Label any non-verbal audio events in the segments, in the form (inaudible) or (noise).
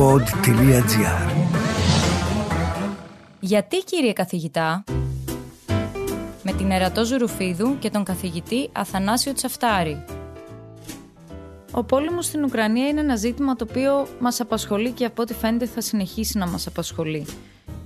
pod.gr Γιατί κύριε καθηγητά με την Ερατό Ζουρουφίδου και τον καθηγητή Αθανάσιο Τσαφτάρη. Ο πόλεμος στην Ουκρανία είναι ένα ζήτημα το οποίο μας απασχολεί και από ό,τι φαίνεται θα συνεχίσει να μας απασχολεί.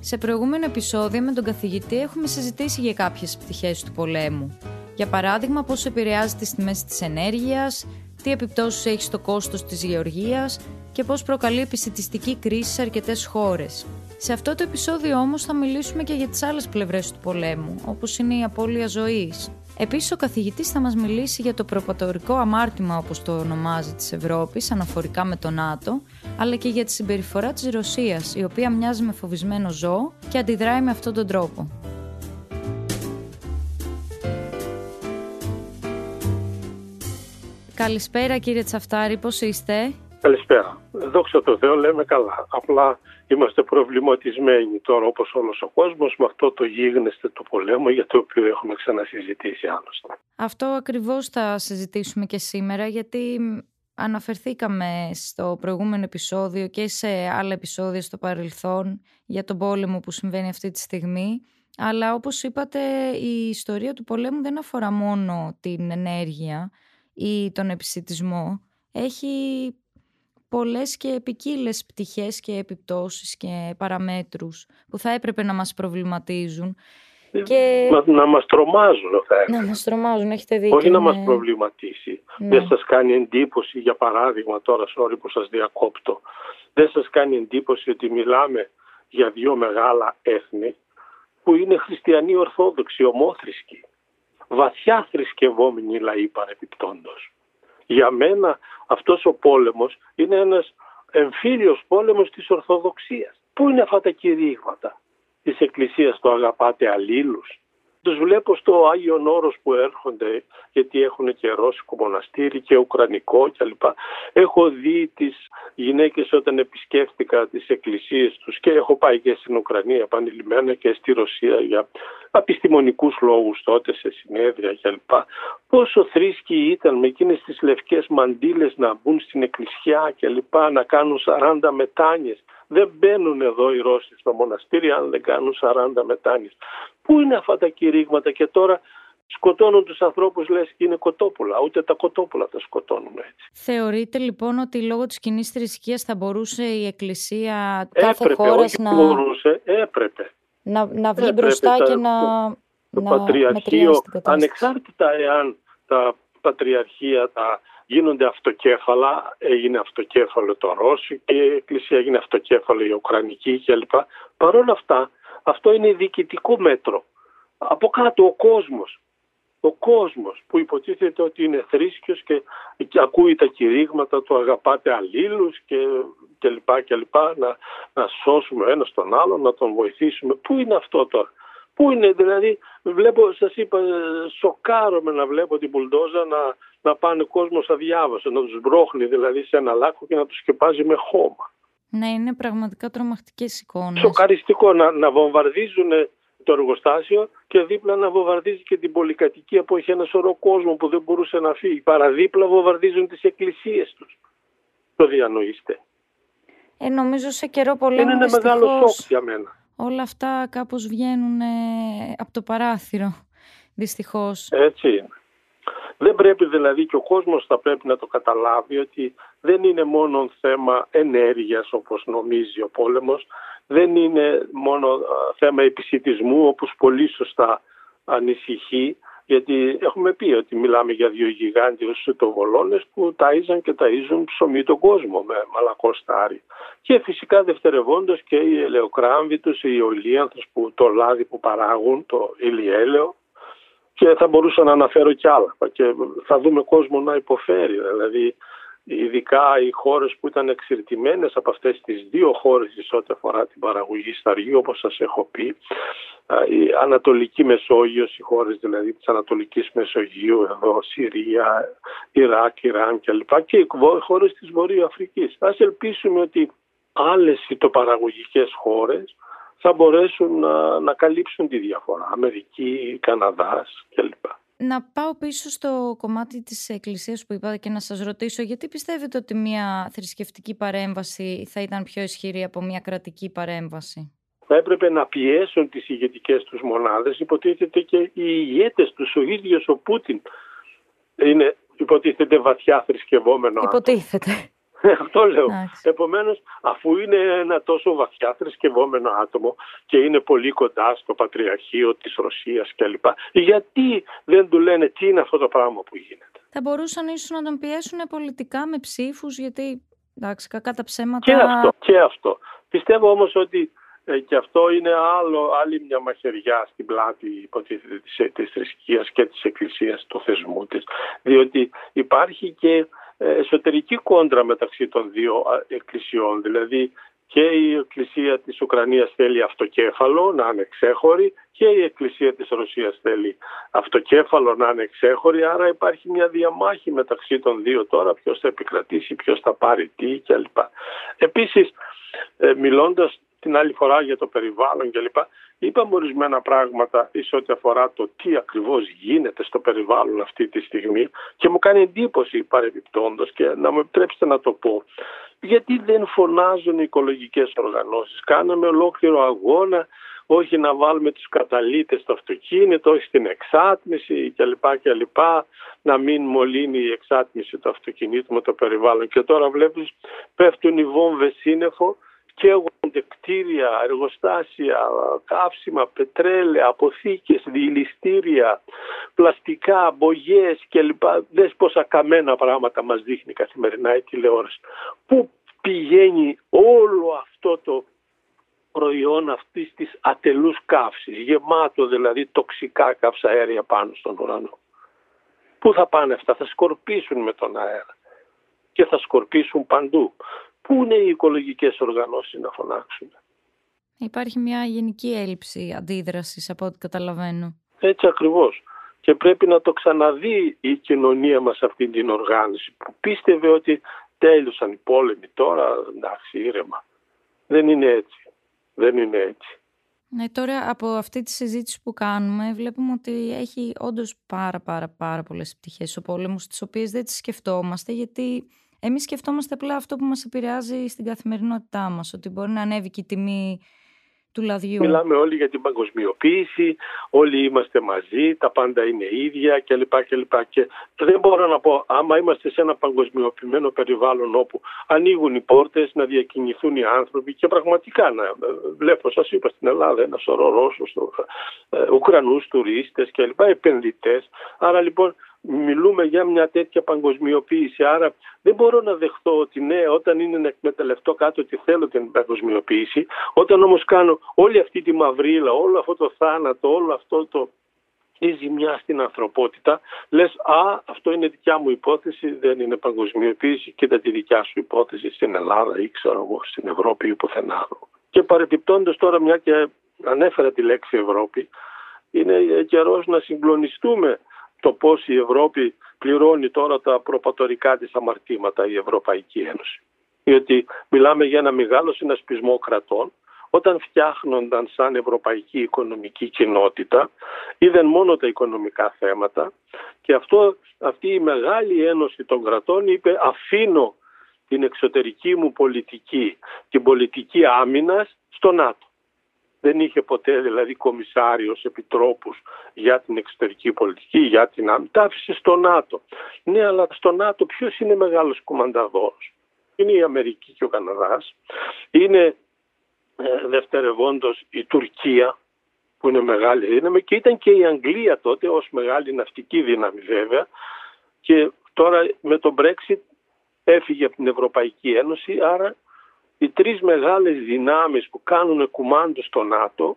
Σε προηγούμενο επεισόδιο με τον καθηγητή έχουμε συζητήσει για κάποιες πτυχές του πολέμου. Για παράδειγμα πώς επηρεάζει τις τιμές της ενέργειας, τι επιπτώσεις έχει στο κόστος της γεωργίας και πώς προκαλεί επισητιστική κρίση σε αρκετές χώρες. Σε αυτό το επεισόδιο όμως θα μιλήσουμε και για τις άλλες πλευρές του πολέμου, όπως είναι η απώλεια ζωής. Επίσης ο καθηγητής θα μας μιλήσει για το προπατορικό αμάρτημα όπως το ονομάζει της Ευρώπης αναφορικά με το ΝΑΤΟ, αλλά και για τη συμπεριφορά της Ρωσίας, η οποία μοιάζει με φοβισμένο ζώο και αντιδράει με αυτόν τον τρόπο. Καλησπέρα κύριε Τσαφτάρη, πώς είστε; Καλησπέρα. Δόξα τω Θεώ λέμε καλά. Απλά είμαστε προβληματισμένοι τώρα όπως όλος ο κόσμος με αυτό το γίγνεσθε του πολέμου για το οποίο έχουμε ξανασυζητήσει άλλωστε. Αυτό ακριβώς θα συζητήσουμε και σήμερα γιατί αναφερθήκαμε στο προηγούμενο επεισόδιο και σε άλλα επεισόδια στο παρελθόν για τον πόλεμο που συμβαίνει αυτή τη στιγμή. Αλλά όπως είπατε η ιστορία του πολέμου δεν αφορά μόνο την ενέργεια ή τον επισητισμό. Έχει πολλές και ποικίλες πτυχές και επιπτώσεις και παραμέτρους που θα έπρεπε να μας προβληματίζουν. Ε, και... Να, να μας τρομάζουν θα έλεγα. Να μας τρομάζουν, έχετε δίκιο. Όχι να μας ναι. προβληματίσει. Ναι. Δεν σας κάνει εντύπωση, για παράδειγμα τώρα, sorry που σας διακόπτω, δεν σας κάνει εντύπωση ότι μιλάμε για δύο μεγάλα έθνη που είναι χριστιανοί ορθόδοξοι, ομόθρησκοι. Βαθιά θρησκευόμενοι λαοί παρεπιπτόντος. Για μένα αυτός ο πόλεμος είναι ένας εμφύλιος πόλεμος της Ορθοδοξίας. Πού είναι αυτά τα κηρύγματα της Εκκλησίας, το αγαπάτε αλλήλους; Τους βλέπω στο Άγιον Όρος που έρχονται γιατί έχουν και ρώσικο μοναστήρι και ουκρανικό κλπ. Έχω δει τις γυναίκες όταν επισκέφτηκα τις εκκλησίες τους και έχω πάει και στην Ουκρανία επανειλημμένα και στη Ρωσία για επιστημονικούς λόγους τότε σε συνέδρια κλπ. Πόσο θρήσκοι ήταν με εκείνες τις λευκές μαντήλες να μπουν στην εκκλησιά κλπ. να κάνουν 40 μετάνιες. Δεν μπαίνουν εδώ οι Ρώσοι στο μοναστήρι αν δεν κάνουν 40 μετάνιες. Πού είναι αυτά τα κηρύγματα και τώρα σκοτώνουν τους ανθρώπους λες και είναι κοτόπουλα. Ούτε τα κοτόπουλα τα σκοτώνουμε έτσι. Θεωρείτε λοιπόν ότι λόγω της κοινής θρησκείας θα μπορούσε η Εκκλησία κάθε έπρεπε, όχι να... μπορούσε, έπρεπε. Να, να βγει μπροστά και να Το, το Πατριαρχείο, ανεξάρτητα εάν τα Πατριαρχία τα γίνονται αυτοκέφαλα, έγινε αυτοκέφαλο το Ρώσι και η Εκκλησία έγινε αυτοκέφαλο η Ουκρανική κλπ. Παρ' όλα αυτά αυτό είναι διοικητικό μέτρο. Από κάτω ο κόσμος, ο κόσμος που υποτίθεται ότι είναι θρήσκιος και, και ακούει τα κηρύγματα του αγαπάτε αλλήλους και, και λοιπά και λοιπά, να, να σώσουμε ένα τον άλλον, να τον βοηθήσουμε. Πού είναι αυτό τώρα; Πού είναι δηλαδή, βλέπω, σας είπα, σοκάρομαι να βλέπω την πουλντόζα να, να πάνε κόσμος αδιάβαστο, να τους μπρόχνει δηλαδή σε ένα λάκκο και να τους σκεπάζει με χώμα. Ναι, είναι πραγματικά τρομακτικές εικόνες. Σοκαριστικό να, να βομβαρδίζουν το εργοστάσιο και δίπλα να βομβαρδίζει και την πολυκατοικία που έχει ένα σωρό κόσμο που δεν μπορούσε να φύγει. Παραδίπλα βομβαρδίζουν τις εκκλησίες τους. Το διανοείστε. Ε, νομίζω σε καιρό πολέμου Είναι ένα μεγάλο σοκ για μένα. Όλα αυτά κάπως βγαίνουν ε, από το παράθυρο, δυστυχώς. Έτσι είναι. Δεν πρέπει δηλαδή και ο κόσμος θα πρέπει να το καταλάβει ότι δεν είναι μόνο θέμα ενέργειας όπως νομίζει ο πόλεμος, δεν είναι μόνο θέμα επισητισμού όπως πολύ σωστά ανησυχεί γιατί έχουμε πει ότι μιλάμε για δύο γιγάντιους σιτοβολώνες που ταΐζαν και ταΐζουν ψωμί τον κόσμο με μαλακό στάρι. Και φυσικά δευτερευόντως και οι ελαιοκράμβητους, οι ολίανθος που το λάδι που παράγουν, το ηλιέλαιο και θα μπορούσα να αναφέρω κι άλλα. Και θα δούμε κόσμο να υποφέρει δηλαδή ειδικά οι χώρες που ήταν εξηρτημένες από αυτές τις δύο χώρες ό,τι αφορά την παραγωγή σταριού όπως σας έχω πει η Ανατολική Μεσόγειος, οι χώρες δηλαδή της Ανατολικής Μεσογείου εδώ, Συρία, Ιράκ, Ιράν κλπ. Και οι χώρες της Βορείου Αφρικής. Ας ελπίσουμε ότι άλλες ητοπαραγωγικές χώρες θα μπορέσουν να, να καλύψουν τη διαφορά. Αμερική, Καναδάς κλπ. να πάω πίσω στο κομμάτι της Εκκλησίας που είπατε και να σας ρωτήσω γιατί πιστεύετε ότι μια θρησκευτική παρέμβαση θα ήταν πιο ισχυρή από μια κρατική παρέμβαση; Θα έπρεπε να πιέσουν τις ηγετικές τους μονάδες. Υποτίθεται και οι ηγέτες τους, ο ίδιος ο Πούτιν είναι υποτίθεται βαθιά θρησκευόμενο Υποτίθεται. Αυτό λέω. Επομένως, αφού είναι ένα τόσο βαθιά θρησκευόμενο άτομο και είναι πολύ κοντά στο πατριαρχείο της Ρωσίας κλπ., γιατί δεν του λένε τι είναι αυτό το πράγμα που γίνεται; Θα μπορούσαν ίσως να τον πιέσουν πολιτικά με ψήφους, γιατί εντάξει, κακά τα ψέματα. Και αυτό. Και αυτό. Πιστεύω όμως ότι ε, και αυτό είναι άλλο, άλλη μια μαχαιριά στην πλάτη υποτίθεται της, της θρησκείας και της εκκλησίας του θεσμού της διότι υπάρχει και ε, εσωτερική κόντρα μεταξύ των δύο εκκλησιών. Δηλαδή και η εκκλησία της Ουκρανίας θέλει αυτοκέφαλο να είναι ξέχωρη και η εκκλησία της Ρωσίας θέλει αυτοκέφαλο να είναι ξέχωρη άρα υπάρχει μια διαμάχη μεταξύ των δύο τώρα ποιος θα επικρατήσει, ποιος θα πάρει τι κλπ. Επίσης ε, μιλώντας την άλλη φορά για το περιβάλλον κλπ. Είπαμε ορισμένα πράγματα εις ό,τι αφορά το τι ακριβώς γίνεται στο περιβάλλον αυτή τη στιγμή και μου κάνει εντύπωση παρεμπιπτόντως και να μου επιτρέψετε να το πω γιατί δεν φωνάζουν οι οικολογικές οργανώσεις. Κάναμε ολόκληρο αγώνα όχι να βάλουμε τους καταλήτες στο αυτοκίνητο, όχι στην εξάτμιση κλπ. κλπ. Να μην μολύνει η εξάτμιση του αυτοκινήτου με το περιβάλλον. Και τώρα βλέπεις πέφτουν οι βόμβες σύννεφο καίγονται κτίρια, εργοστάσια, καύσιμα, πετρέλαια, αποθήκες, διηληστήρια, πλαστικά, μπογιές κλπ. Δες πόσα καμένα πράγματα μας δείχνει καθημερινά η τηλεόραση. Πού πηγαίνει όλο αυτό το προϊόν αυτής της ατελούς καύσης, γεμάτο δηλαδή τοξικά καυσαέρια πάνω στον ουρανό. Πού θα πάνε αυτά, θα σκορπίσουν με τον αέρα και θα σκορπίσουν παντού. Πού είναι οι οικολογικές οργανώσεις να φωνάξουν; Υπάρχει μια γενική έλλειψη αντίδρασης από ό,τι καταλαβαίνω. Έτσι ακριβώς. Και πρέπει να το ξαναδεί η κοινωνία μας αυτή την οργάνωση που πίστευε ότι τέλειωσαν οι πόλεμοι τώρα, εντάξει ήρεμα. Δεν είναι έτσι. Δεν είναι έτσι. Ναι, τώρα από αυτή τη συζήτηση που κάνουμε βλέπουμε ότι έχει όντως πάρα πάρα πάρα πολλές πτυχές ο πόλεμος τις οποίες δεν τις σκεφτόμαστε γιατί Εμείς σκεφτόμαστε απλά αυτό που μας επηρεάζει στην καθημερινότητά μας, ότι μπορεί να ανέβει και η τιμή του λαδιού. Μιλάμε όλοι για την παγκοσμιοποίηση, όλοι είμαστε μαζί, τα πάντα είναι ίδια κλπ. κλπ. Και δεν μπορώ να πω, άμα είμαστε σε ένα παγκοσμιοποιημένο περιβάλλον όπου ανοίγουν οι πόρτες, να διακινηθούν οι άνθρωποι και πραγματικά να βλέπω, σας είπα στην Ελλάδα, ένα σωρό Ρώσους, ε, Ουκρανούς τουρίστες κλπ. επενδυτές. Άρα λοιπόν μιλούμε για μια τέτοια παγκοσμιοποίηση. Άρα δεν μπορώ να δεχτώ ότι ναι, όταν είναι να εκμεταλλευτώ κάτι ότι θέλω την παγκοσμιοποίηση, όταν όμως κάνω όλη αυτή τη μαυρίλα, όλο αυτό το θάνατο, όλο αυτό το η ζημιά στην ανθρωπότητα, λες α, αυτό είναι δικιά μου υπόθεση, δεν είναι παγκοσμιοποίηση, κοίτα τη δικιά σου υπόθεση στην Ελλάδα ή ξέρω εγώ στην Ευρώπη ή πουθενά άλλο. Και παρεπιπτόντως τώρα μια και ανέφερα τη λέξη Ευρώπη, είναι καιρός να συγκλονιστούμε το πώς η Ευρώπη πληρώνει τώρα τα προπατορικά της αμαρτήματα η Ευρωπαϊκή Ένωση. Διότι μιλάμε για ένα μεγάλο συνασπισμό κρατών. Όταν φτιάχνονταν σαν Ευρωπαϊκή Οικονομική Κοινότητα είδαν μόνο τα οικονομικά θέματα. Και αυτό, αυτή η μεγάλη ένωση των κρατών είπε αφήνω την εξωτερική μου πολιτική, την πολιτική άμυνας στο ΝΑΤΟ δεν είχε ποτέ δηλαδή κομισάριος επιτρόπους για την εξωτερική πολιτική, για την άμυνα. Τα άφησε στο ΝΑΤΟ. Ναι, αλλά στο ΝΑΤΟ ποιος είναι μεγάλος κουμανταδόρος; Είναι η Αμερική και ο Καναδάς. Είναι ε, δευτερευόντως η Τουρκία που είναι μεγάλη δύναμη και ήταν και η Αγγλία τότε ως μεγάλη ναυτική δύναμη βέβαια και τώρα με το Brexit έφυγε από την Ευρωπαϊκή Ένωση άρα οι τρεις μεγάλες δυνάμεις που κάνουν κουμάντο στο ΝΑΤΟ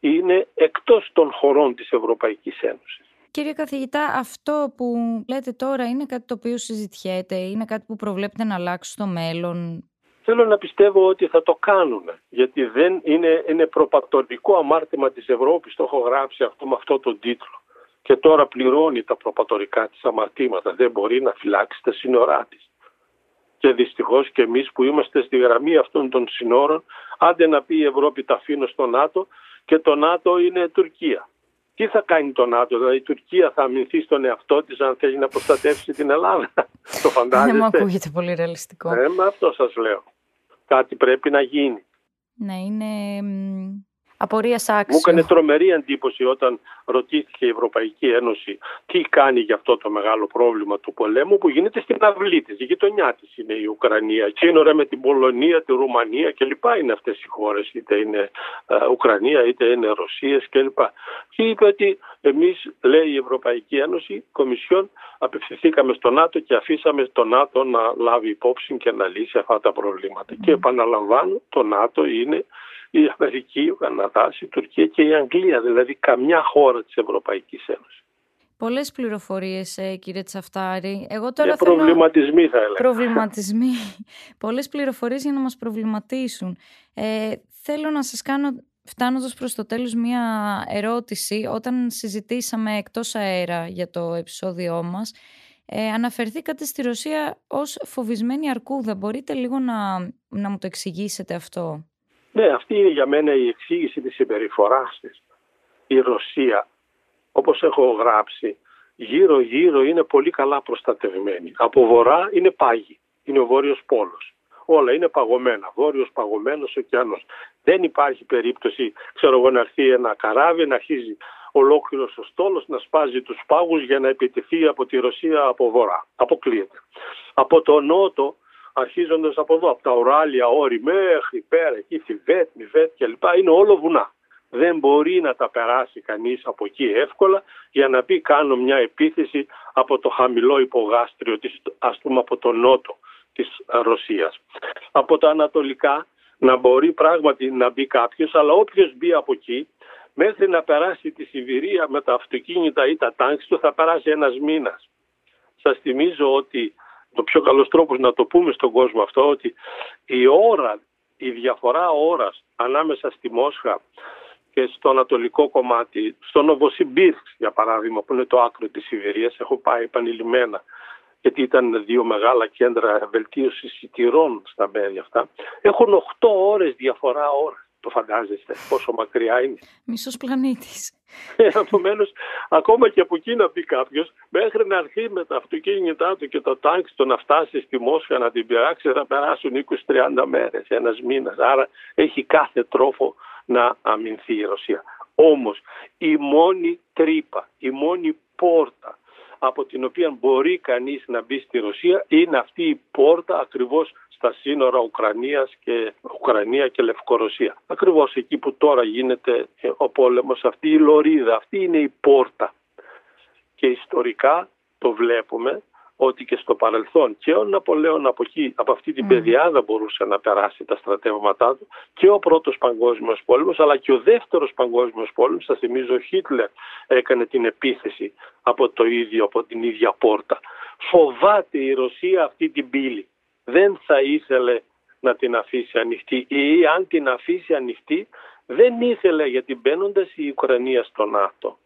είναι εκτός των χωρών της Ευρωπαϊκής Ένωσης. Κύριε καθηγητά, αυτό που λέτε τώρα είναι κάτι το οποίο συζητιέται, είναι κάτι που προβλέπετε να αλλάξει στο μέλλον; Θέλω να πιστεύω ότι θα το κάνουν, γιατί δεν είναι, είναι προπατορικό αμάρτημα της Ευρώπης, το έχω γράψει αυτό με αυτό τον τίτλο. Και τώρα πληρώνει τα προπατορικά της αμαρτήματα, δεν μπορεί να φυλάξει τα σύνορά της και δυστυχώς και εμείς που είμαστε στη γραμμή αυτών των συνόρων άντε να πει η Ευρώπη τα αφήνω στο ΝΑΤΟ και το ΝΑΤΟ είναι Τουρκία. Τι θα κάνει το ΝΑΤΟ, δηλαδή η Τουρκία θα αμυνθεί στον εαυτό της αν θέλει να προστατεύσει την Ελλάδα. (laughs) το φαντάζεστε; Δεν μου ακούγεται πολύ ρεαλιστικό. Ε, με αυτό σας λέω. Κάτι πρέπει να γίνει. Ναι, είναι απορία άξιο. Μου έκανε τρομερή εντύπωση όταν ρωτήθηκε η Ευρωπαϊκή Ένωση τι κάνει για αυτό το μεγάλο πρόβλημα του πολέμου που γίνεται στην αυλή της. Η γειτονιά της είναι η Ουκρανία. Σύνορα με την Πολωνία, τη Ρουμανία κλπ. είναι αυτές οι χώρες. Είτε είναι ε, Ουκρανία, είτε είναι Ρωσία κλπ. Και είπε ότι εμείς, λέει η Ευρωπαϊκή Ένωση, η Κομισιόν, απευθυνθήκαμε στο ΝΑΤΟ και αφήσαμε το ΝΑΤΟ να λάβει υπόψη και να λύσει αυτά τα προβλήματα. Και επαναλαμβάνω, το ΝΑΤΟ είναι η Αμερική, ο Καναδάς, η Τουρκία και η Αγγλία, δηλαδή καμιά χώρα της Ευρωπαϊκής Ένωσης. Πολλές πληροφορίες, ε, κύριε Τσαφτάρη. Εγώ τώρα και προβληματισμοί, θα έλεγα. Προβληματισμοί. (laughs) Πολλές πληροφορίες για να μας προβληματίσουν. Ε, θέλω να σας κάνω, φτάνοντας προς το τέλος, μία ερώτηση. Όταν συζητήσαμε εκτός αέρα για το επεισόδιό μας, ε, αναφερθήκατε στη Ρωσία ως φοβισμένη αρκούδα. Μπορείτε λίγο να, να μου το εξηγήσετε αυτό; Ναι, αυτή είναι για μένα η εξήγηση της συμπεριφοράς της. Η Ρωσία, όπως έχω γράψει, γύρω-γύρω είναι πολύ καλά προστατευμένη. Από βορρά είναι πάγι, είναι ο Βόρειος Πόλος. Όλα είναι παγωμένα, βόρειος παγωμένος ωκεανός. Δεν υπάρχει περίπτωση, ξέρω εγώ, να έρθει ένα καράβι, να αρχίζει ολόκληρος ο στόλος να σπάζει τους πάγους για να επιτεθεί από τη Ρωσία από βορρά. Αποκλείεται. Από το νότο αρχίζοντας από εδώ, από τα Ουράλια όρη μέχρι πέρα, εκεί Θιβέτ, Μιβέτ κλπ. Είναι όλο βουνά. Δεν μπορεί να τα περάσει κανείς από εκεί εύκολα για να πει κάνω μια επίθεση από το χαμηλό υπογάστριο, της, ας πούμε από το νότο της Ρωσίας. Από τα ανατολικά να μπορεί πράγματι να μπει κάποιος, αλλά όποιος μπει από εκεί μέχρι να περάσει τη Σιβηρία με τα αυτοκίνητα ή τα τάγκς του θα περάσει ένας μήνας. Σας θυμίζω ότι το πιο καλός τρόπος να το πούμε στον κόσμο αυτό ότι η ώρα, η διαφορά ώρας ανάμεσα στη Μόσχα και στο ανατολικό κομμάτι, στο Νοβοσιμπίρξ για παράδειγμα που είναι το άκρο της Σιβηρίας, έχω πάει επανειλημμένα γιατί ήταν δύο μεγάλα κέντρα βελτίωσης σιτηρών στα μέρη αυτά, έχουν 8 ώρες διαφορά ώρας. Το φαντάζεστε πόσο μακριά είναι. Μισός πλανήτης. Ε, Επομένως, ακόμα και από εκεί να πει κάποιος, μέχρι να έρθει με τα αυτοκίνητά του και το τάγκ του να φτάσει στη Μόσχα να την πειράξει, θα περάσουν 20-30 μέρες, ένας μήνας. Άρα έχει κάθε τρόπο να αμυνθεί η Ρωσία. Όμως η μόνη τρύπα, η μόνη πόρτα από την οποία μπορεί κανείς να μπει στη Ρωσία είναι αυτή η πόρτα ακριβώς στα σύνορα Ουκρανίας και, Ουκρανία και Λευκορωσία. Ακριβώς εκεί που τώρα γίνεται ο πόλεμος, αυτή η λωρίδα, αυτή είναι η πόρτα. Και ιστορικά το βλέπουμε ότι και στο παρελθόν και ο Ναπολέον από, εκεί, από αυτή την mm. παιδιάδα μπορούσε να περάσει τα στρατεύματά του και ο πρώτος παγκόσμιος πόλεμος αλλά και ο δεύτερος παγκόσμιος πόλεμος, θα θυμίζω ο Χίτλερ έκανε την επίθεση από, το ίδιο, από την ίδια πόρτα. Φοβάται η Ρωσία αυτή την πύλη δεν θα ήθελε να την αφήσει ανοιχτή ή αν την αφήσει ανοιχτή δεν ήθελε γιατί μπαίνοντας η Ουκρανία στο ΝΑΤΟ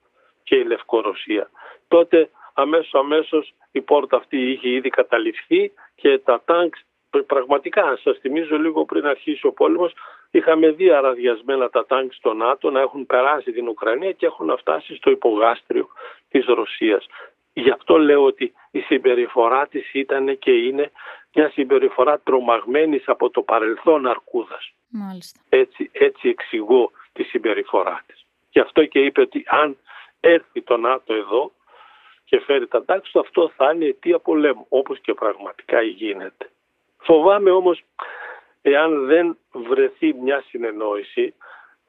και η Λευκορωσία τότε αμέσως αμέσως η πόρτα αυτή είχε ήδη καταληφθεί και τα τάγκς πραγματικά σας θυμίζω λίγο πριν αρχίσει ο πόλεμος είχαμε δει αραδιασμένα τα τάγκς στο ΝΑΤΟ να έχουν περάσει την Ουκρανία και έχουν φτάσει στο υπογάστριο της Ρωσίας. Γι' αυτό λέω ότι η συμπεριφορά της ήταν και είναι μια συμπεριφορά τρομαγμένης από το παρελθόν αρκούδας. Μάλιστα. Έτσι, έτσι εξηγώ τη συμπεριφορά της. Γι' αυτό και είπε ότι αν έρθει το ΝΑΤΟ εδώ και φέρει τα τάξη του, αυτό θα είναι αιτία πολέμου, όπως και πραγματικά γίνεται. Φοβάμαι όμως, εάν δεν βρεθεί μια συνεννόηση,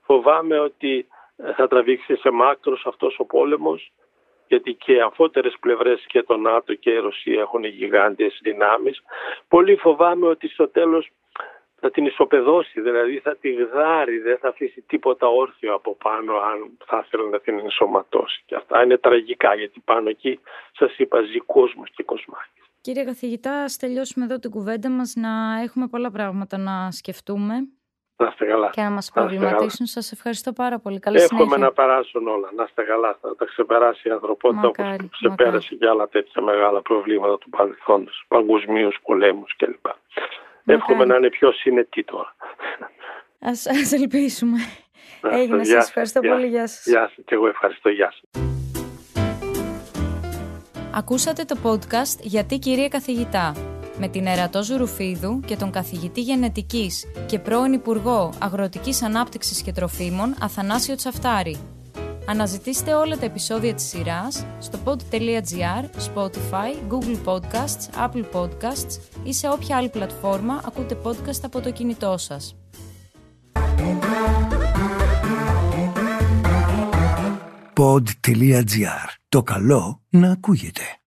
φοβάμαι ότι θα τραβήξει σε μάκρος αυτός ο πόλεμος γιατί και αμφότερες πλευρές και το ΝΑΤΟ και η Ρωσία έχουν γιγάντιες δυνάμεις. Πολύ φοβάμαι ότι στο τέλος θα την ισοπεδώσει, δηλαδή θα τη γδάρει, δεν θα αφήσει τίποτα όρθιο από πάνω αν θα ήθελε να την ενσωματώσει. Και αυτά είναι τραγικά γιατί πάνω εκεί σας είπα ζει κόσμος και κοσμάκης. Κύριε καθηγητά, ας τελειώσουμε εδώ την κουβέντα μας να έχουμε πολλά πράγματα να σκεφτούμε. Να είστε καλά. Και να μας προβληματίσουν. Σας ευχαριστώ πάρα πολύ. Καλή Εύχομαι συνέχεια. να περάσουν όλα. Να είστε καλά. Θα τα ξεπεράσει η ανθρωπότητα όπως ξεπέρασε και άλλα τέτοια μεγάλα προβλήματα του παρελθόντος. Παγκοσμίους πολέμους κλπ. Εύχομαι να είναι πιο συνετή τώρα. Α ελπίσουμε. Έγινε, σας ευχαριστώ πολύ. Γεια σας. Γεια σας και εγώ ευχαριστώ. Γεια σας. Ακούσατε το podcast «Γιατί κυρία καθηγητά» με την Ερατό Ζουρουφίδου και τον καθηγητή γενετικής και πρώην Υπουργό Αγροτικής Ανάπτυξης και Τροφίμων Αθανάσιο Τσαφτάρη. Αναζητήστε όλα τα επεισόδια της σειράς στο pod.gr, Spotify, Google Podcasts, Apple Podcasts ή σε όποια άλλη πλατφόρμα ακούτε podcast από το κινητό σας. Pod.gr. Το καλό να ακούγεται.